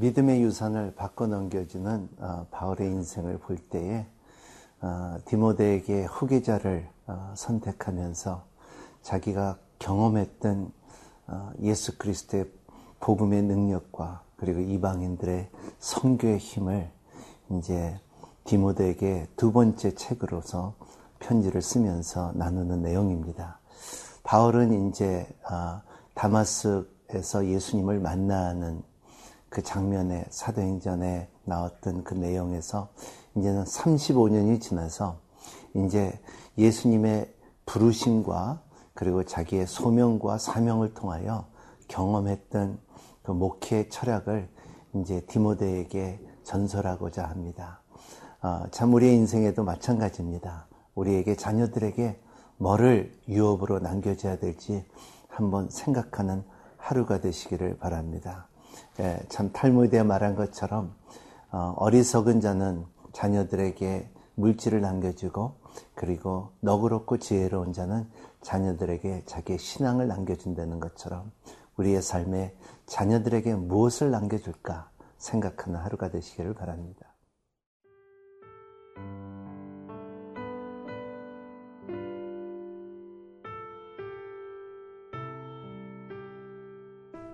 믿음의 유산을 바꿔 넘겨주는 어, 바울의 인생을 볼 때에 어, 디모데에게 후계자를 어, 선택하면서 자기가 경험했던 어, 예수 그리스도의 복음의 능력과 그리고 이방인들의 선교의 힘을 이제 디모데에게 두 번째 책으로서 편지를 쓰면서 나누는 내용입니다. 바울은 이제 아, 다마스에서 예수님을 만나는 그 장면에 사도행전에 나왔던 그 내용에서 이제는 35년이 지나서 이제 예수님의 부르심과 그리고 자기의 소명과 사명을 통하여 경험했던 그 목회 철학을 이제 디모데에게 전설하고자 합니다. 어, 참 우리의 인생에도 마찬가지입니다. 우리에게 자녀들에게 뭐를 유업으로 남겨줘야 될지 한번 생각하는 하루가 되시기를 바랍니다. 예, 참 탈무드에 말한 것처럼 어, 어리석은 자는 자녀들에게 물질을 남겨주고 그리고 너그럽고 지혜로운 자는 자녀들에게 자기의 신앙을 남겨준다는 것처럼 우리의 삶에 자녀들에게 무엇을 남겨줄까 생각하는 하루가 되시기를 바랍니다.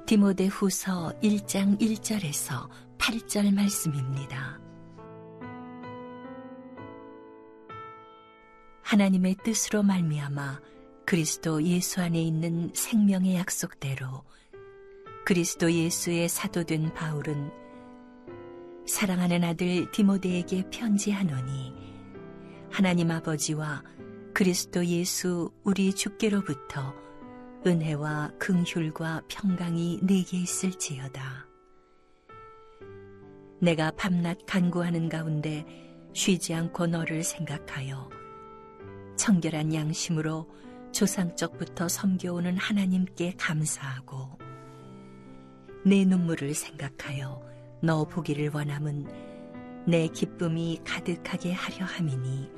디모데 후서 1장 1절에서 8절 말씀입니다. 하나님의 뜻으로 말미암아 그리스도 예수 안에 있는 생명의 약속대로 그리스도 예수의 사도된 바울은 사랑하는 아들 디모데에게 편지하노니 하나님 아버지와 그리스도 예수 우리 주께로부터 은혜와 긍휼과 평강이 내게 있을지어다. 내가 밤낮 간구하는 가운데 쉬지 않고 너를 생각하여 청결한 양심으로 조상적부터 섬겨오는 하나님께 감사하고 내 눈물을 생각하여 너 보기를 원함은 내 기쁨이 가득하게 하려 함이니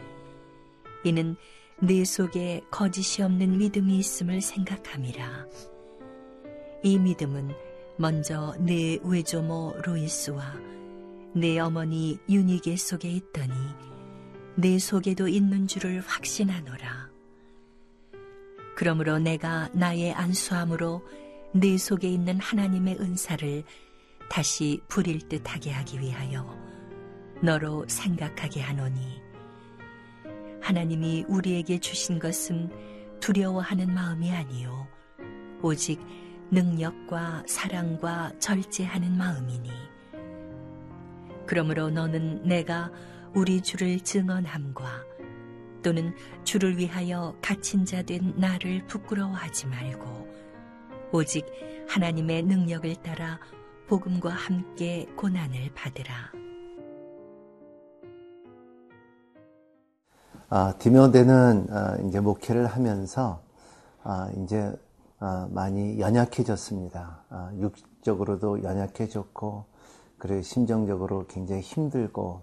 이는 내 속에 거짓이 없는 믿음이 있음을 생각함이라. 이 믿음은 먼저 내 외조모 로이스와 내 어머니 유니게 속에 있더니 내 속에도 있는 줄을 확신하노라. 그러므로 내가 나의 안수함으로 내 속에 있는 하나님의 은사를 다시 부릴 듯하게 하기 위하여 너로 생각하게 하노니 하나님이 우리에게 주신 것은 두려워하는 마음이 아니요 오직 능력과 사랑과 절제하는 마음이니 그러므로 너는 내가 우리 주를 증언함과 또는 주를 위하여 갇힌 자 된 나를 부끄러워하지 말고 오직 하나님의 능력을 따라 복음과 함께 고난을 받으라. 아, 디모데는 아, 이제 목회를 하면서 아, 이제 아, 많이 연약해졌습니다. 아, 육적으로도 연약해졌고 그리고 심정적으로 굉장히 힘들고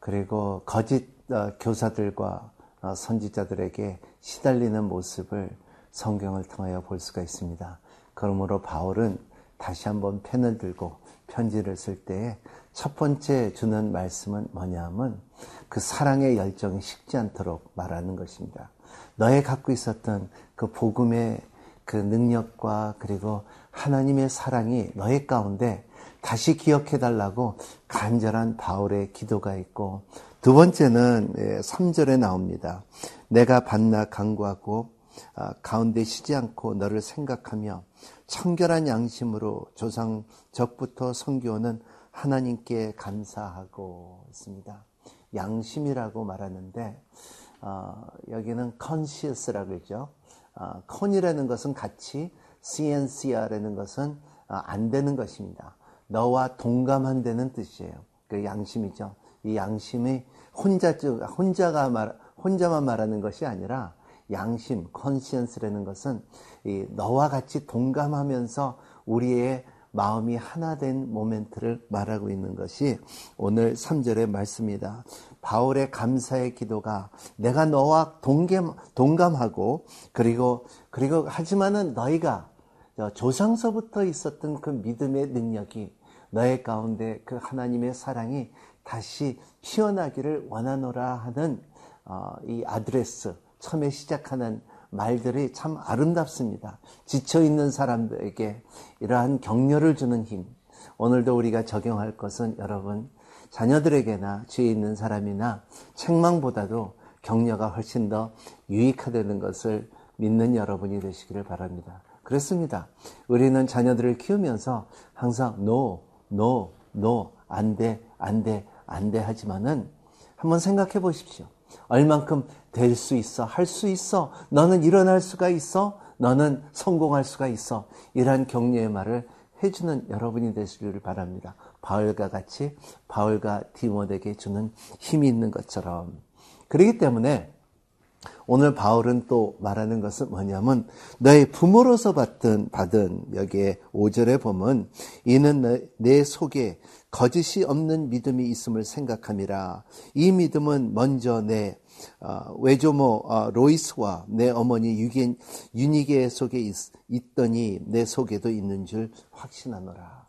그리고 거짓 어, 교사들과 어, 선지자들에게 시달리는 모습을 성경을 통하여 볼 수가 있습니다. 그러므로 바울은 다시 한번 펜을 들고 편지를 쓸 때에 첫 번째 주는 말씀은 뭐냐면 그 사랑의 열정이 식지 않도록 말하는 것입니다. 너의 갖고 있었던 그 복음의 그 능력과 그리고 하나님의 사랑이 너의 가운데 다시 기억해 달라고 간절한 바울의 기도가 있고 두 번째는 3절에 예, 나옵니다. 내가 반나 강구하고 아, 가운데 쉬지 않고 너를 생각하며 청결한 양심으로 조상 적부터 성교는 하나님께 감사하고 있습니다. 양심이라고 말하는데 어, 여기는 conscious라고 했죠. 어, con이라는 것은 같이, cnc라는 것은 어, 안 되는 것입니다. 너와 동감한다는 뜻이에요. 그 양심이죠. 이 양심이 혼자 혼자가 말 혼자만 말하는 것이 아니라 양심, 컨시언스라는 것은 이 너와 같이 동감하면서 우리의 마음이 하나 된 모멘트를 말하고 있는 것이 오늘 3절의 말씀이다. 바울의 감사의 기도가 내가 너와 동감, 동감하고 그리고 그리고 하지만은 너희가 조상서부터 있었던 그 믿음의 능력이 너의 가운데 그 하나님의 사랑이 다시 피어나기를 원하노라 하는 어, 이 아드레스 처음에 시작하는 말들이 참 아름답습니다. 지쳐 있는 사람들에게 이러한 격려를 주는 힘. 오늘도 우리가 적용할 것은 여러분 자녀들에게나 주위에 있는 사람이나 책망보다도 격려가 훨씬 더 유익하다는 것을 믿는 여러분이 되시기를 바랍니다. 그렇습니다. 우리는 자녀들을 키우면서 항상 no, no, no, 안 돼, 안 돼, 안 돼 하지만은 한번 생각해 보십시오. 얼만큼 될 수 있어, 할 수 있어, 너는 일어날 수가 있어, 너는 성공할 수가 있어. 이러한 격려의 말을 해주는 여러분이 되시기를 바랍니다. 바울과 같이 바울과 디모데에게 주는 힘이 있는 것처럼. 그렇기 때문에 오늘 바울은 또 말하는 것은 뭐냐면 너의 부모로서 받은 받은 여기에 5절에 보면 이는 내, 내 속에 거짓이 없는 믿음이 있음을 생각함이라 이 믿음은 먼저 내 어, 외조모 어, 로이스와 내 어머니 유겐, 유니게 속에 있, 있더니 내 속에도 있는 줄 확신하노라.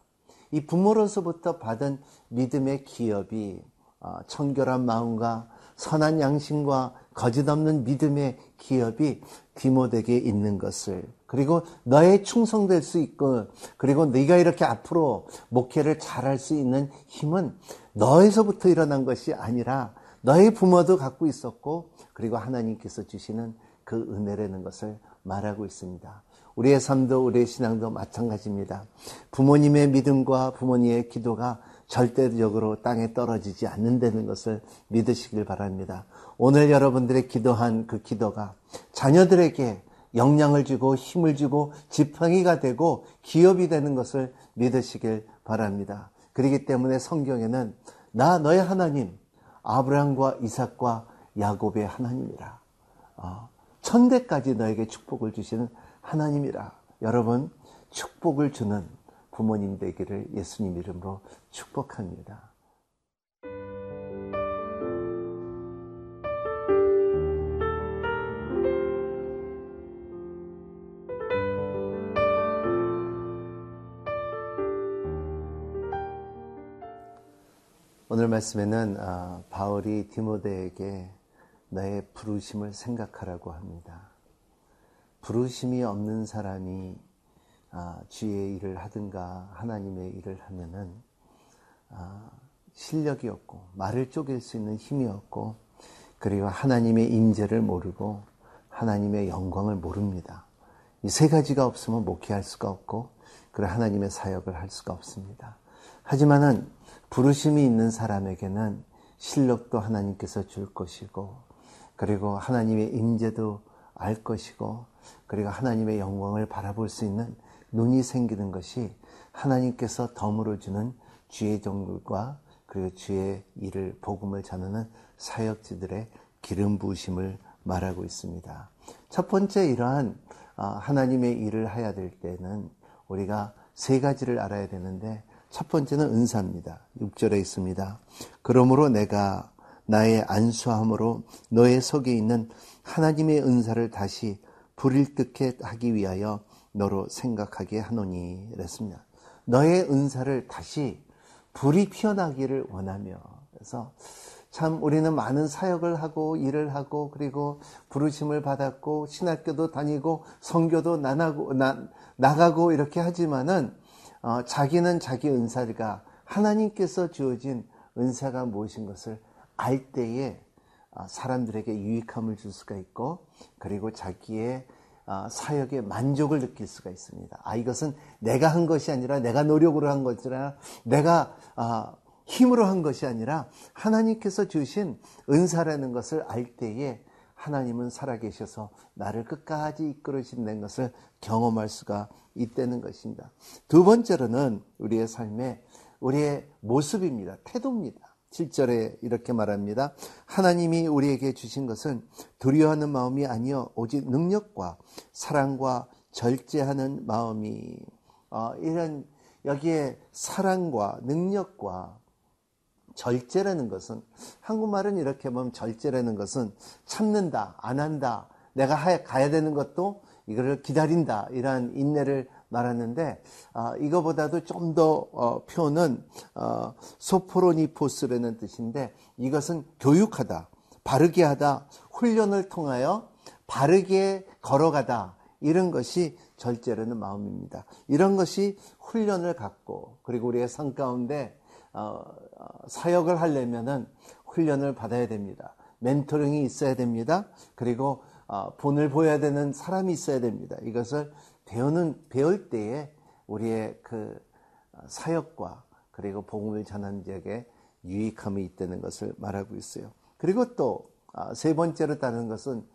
이 부모로서부터 받은 믿음의 기업이 어, 청결한 마음과 선한 양심과 거짓 없는 믿음의 기업이 디모데에게 있는 것을 그리고 너의 충성될 수 있고 그리고 네가 이렇게 앞으로 목회를 잘할 수 있는 힘은 너에서부터 일어난 것이 아니라 너의 부모도 갖고 있었고 그리고 하나님께서 주시는 그 은혜라는 것을 말하고 있습니다. 우리의 삶도 우리의 신앙도 마찬가지입니다. 부모님의 믿음과 부모님의 기도가 절대적으로 땅에 떨어지지 않는다는 것을 믿으시길 바랍니다. 오늘 여러분들의 기도한 그 기도가 자녀들에게 영향을 주고 힘을 주고 지팡이가 되고 기업이 되는 것을 믿으시길 바랍니다. 그렇기 때문에 성경에는 나 너의 하나님 아브라함과 이삭과 야곱의 하나님이라. 어, 천대까지 너에게 축복을 주시는 하나님이라. 여러분 축복을 주는 부모님 되기를 예수님 이름으로 축복합니다. 오늘 말씀에는 아, 바울이 디모데에게 너의 부르심을 생각하라고 합니다. 부르심이 없는 사람이 아, 주의 일을 하든가 하나님의 일을 하면은 아, 실력이 없고 말을 쪼갤 수 있는 힘이 없고 그리고 하나님의 임재를 모르고 하나님의 영광을 모릅니다. 이 세 가지가 없으면 목회할 수가 없고 그리고 하나님의 사역을 할 수가 없습니다. 하지만은 부르심이 있는 사람에게는 실력도 하나님께서 줄 것이고 그리고 하나님의 임재도 알 것이고 그리고 하나님의 영광을 바라볼 수 있는 눈이 생기는 것이 하나님께서 덤으로 주는 주의 종들과 그리고 주의 일을 복음을 전하는 사역지들의 기름 부으심을 말하고 있습니다. 첫 번째 이러한 아, 하나님의 일을 해야 될 때는 우리가 세 가지를 알아야 되는데 첫 번째는 은사입니다. 6절에 있습니다. 그러므로 내가 나의 안수함으로 너의 속에 있는 하나님의 은사를 다시 불일 듯게 하기 위하여 너로 생각하게 하노니 그랬습니다. 너의 은사를 다시 불이 피어나기를 원하며 그래서 참 우리는 많은 사역을 하고 일을 하고 그리고 부르심을 받았고 신학교도 다니고 성교도 나가고 이렇게 하지만은 어, 자기는 자기 은사가 하나님께서 주어진 은사가 무엇인 것을 알 때에 어, 사람들에게 유익함을 줄 수가 있고 그리고 자기의 어, 사역에 만족을 느낄 수가 있습니다. 아 이것은 내가 한 것이 아니라 내가 노력으로 한 것이 아니라 내가 어, 힘으로 한 것이 아니라 하나님께서 주신 은사라는 것을 알 때에 하나님은 살아계셔서 나를 끝까지 이끌어주신다는 것을 경험할 수가 있다는 것입니다. 두 번째로는 우리의 삶의 우리의 모습입니다. 태도입니다. 7절에 이렇게 말합니다. 하나님이 우리에게 주신 것은 두려워하는 마음이 아니요 오직 능력과 사랑과 절제하는 마음이 어, 이런 여기에 사랑과 능력과 절제라는 것은 한국말은 이렇게 보면 절제라는 것은 참는다, 안 한다, 내가 가야 되는 것도 이거를 기다린다 이러한 인내를 말하는데 어, 이거보다도 좀더 어, 표는 어, 소포로니포스라는 뜻인데 이것은 교육하다, 바르게 하다, 훈련을 통하여 바르게 걸어가다 이런 것이 절제라는 마음입니다. 이런 것이 훈련을 갖고 그리고 우리의 삶 가운데 사역을 하려면은 훈련을 받아야 됩니다. 멘토링이 있어야 됩니다. 그리고 어, 본을 보여야 되는 사람이 있어야 됩니다. 이것을 배우는 배울 때에 우리의 그 사역과 그리고 복음을 전하는 지역에 유익함이 있다는 것을 말하고 있어요. 그리고 또 세 번째로 따르는 것은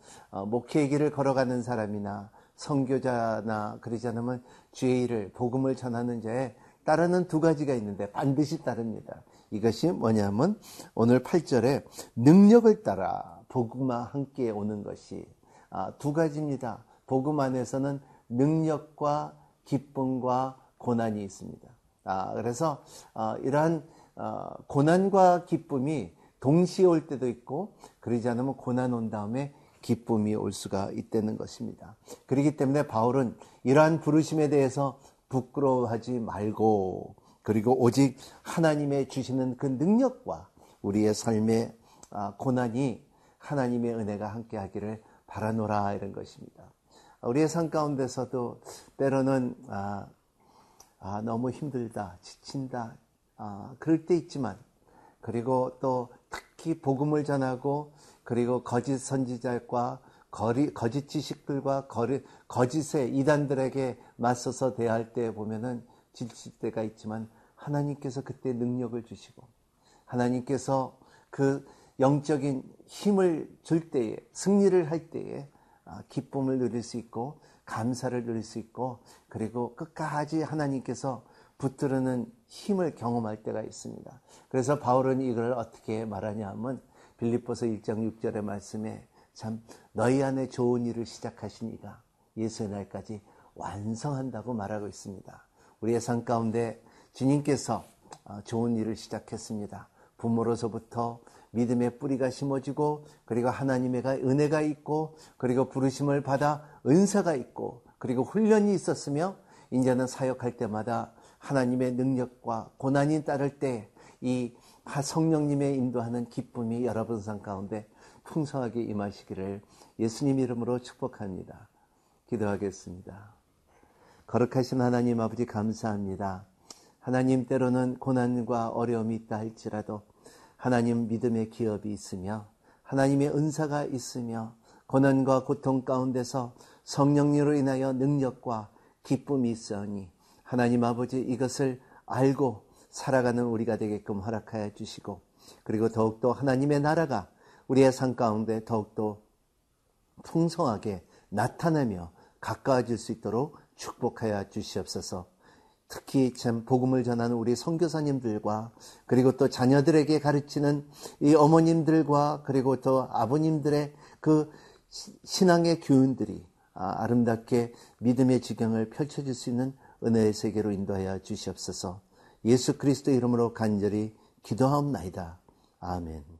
목회의 길을 걸어가는 사람이나 선교자나 그러지 않으면 주의 일을 복음을 전하는 자에 따르는 두 가지가 있는데 반드시 따릅니다. 이것이 뭐냐면 오늘 8절에 능력을 따라 복음과 함께 오는 것이 아, 두 가지입니다. 복음 안에서는 능력과 기쁨과 고난이 있습니다. 아, 그래서 어, 이러한 어, 고난과 기쁨이 동시에 올 때도 있고 그러지 않으면 고난 온 다음에 기쁨이 올 수가 있다는 것입니다. 그렇기 때문에 바울은 이러한 부르심에 대해서 부끄러워하지 말고 그리고 오직 하나님의 주시는 그 능력과 우리의 삶의 아, 고난이 하나님의 은혜가 함께 하기를 바라노라 이런 것입니다. 우리의 삶 가운데서도 때로는 아, 아, 너무 힘들다, 지친다, 아, 그럴 때 있지만 그리고 또 특히 복음을 전하고 그리고 거짓 선지자과 거리, 거짓 지식들과 거리, 거짓의 이단들에게 맞서서 대할 때 보면은 질칠 때가 있지만 하나님께서 그때 능력을 주시고 하나님께서 그 영적인 힘을 줄 때에 승리를 할 때에 아, 기쁨을 누릴 수 있고 감사를 누릴 수 있고 그리고 끝까지 하나님께서 붙들는 힘을 경험할 때가 있습니다. 그래서 바울은 이걸 어떻게 말하냐 하면 빌립보서 1장 6절의 말씀에 참 너희 안에 좋은 일을 시작하시니가 예수의 날까지 완성한다고 말하고 있습니다. 우리의 삶 가운데 주님께서 어, 좋은 일을 시작했습니다. 부모로서부터 믿음의 뿌리가 심어지고 그리고 하나님의 은혜가 있고 그리고 부르심을 받아 은사가 있고 그리고 훈련이 있었으며 이제는 사역할 때마다 하나님의 능력과 고난이 따를 때 이 성령님의 인도하는 기쁨이 여러분 삶 가운데 풍성하게 임하시기를 예수님 이름으로 축복합니다. 기도하겠습니다. 거룩하신 하나님 아버지 감사합니다. 하나님 때로는 고난과 어려움이 있다 할지라도 하나님 믿음의 기업이 있으며 하나님의 은사가 있으며 고난과 고통 가운데서 성령님으로 인하여 능력과 기쁨이 있으니 하나님 아버지 이것을 알고 살아가는 우리가 되게끔 허락하여 주시고 그리고 더욱더 하나님의 나라가 우리의 삶 가운데 더욱더 풍성하게 나타나며 가까워질 수 있도록 축복하여 주시옵소서. 특히 참 복음을 전하는 우리 선교사님들과 그리고 또 자녀들에게 가르치는 이 어머님들과 그리고 또 아버님들의 그 신앙의 교훈들이 아, 아름답게 믿음의 지경을 펼쳐질 수 있는 은혜의 세계로 인도하여 주시옵소서. 예수 그리스도 이름으로 간절히 기도하옵나이다. 아멘.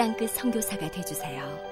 땅끝 성교사가 되주세요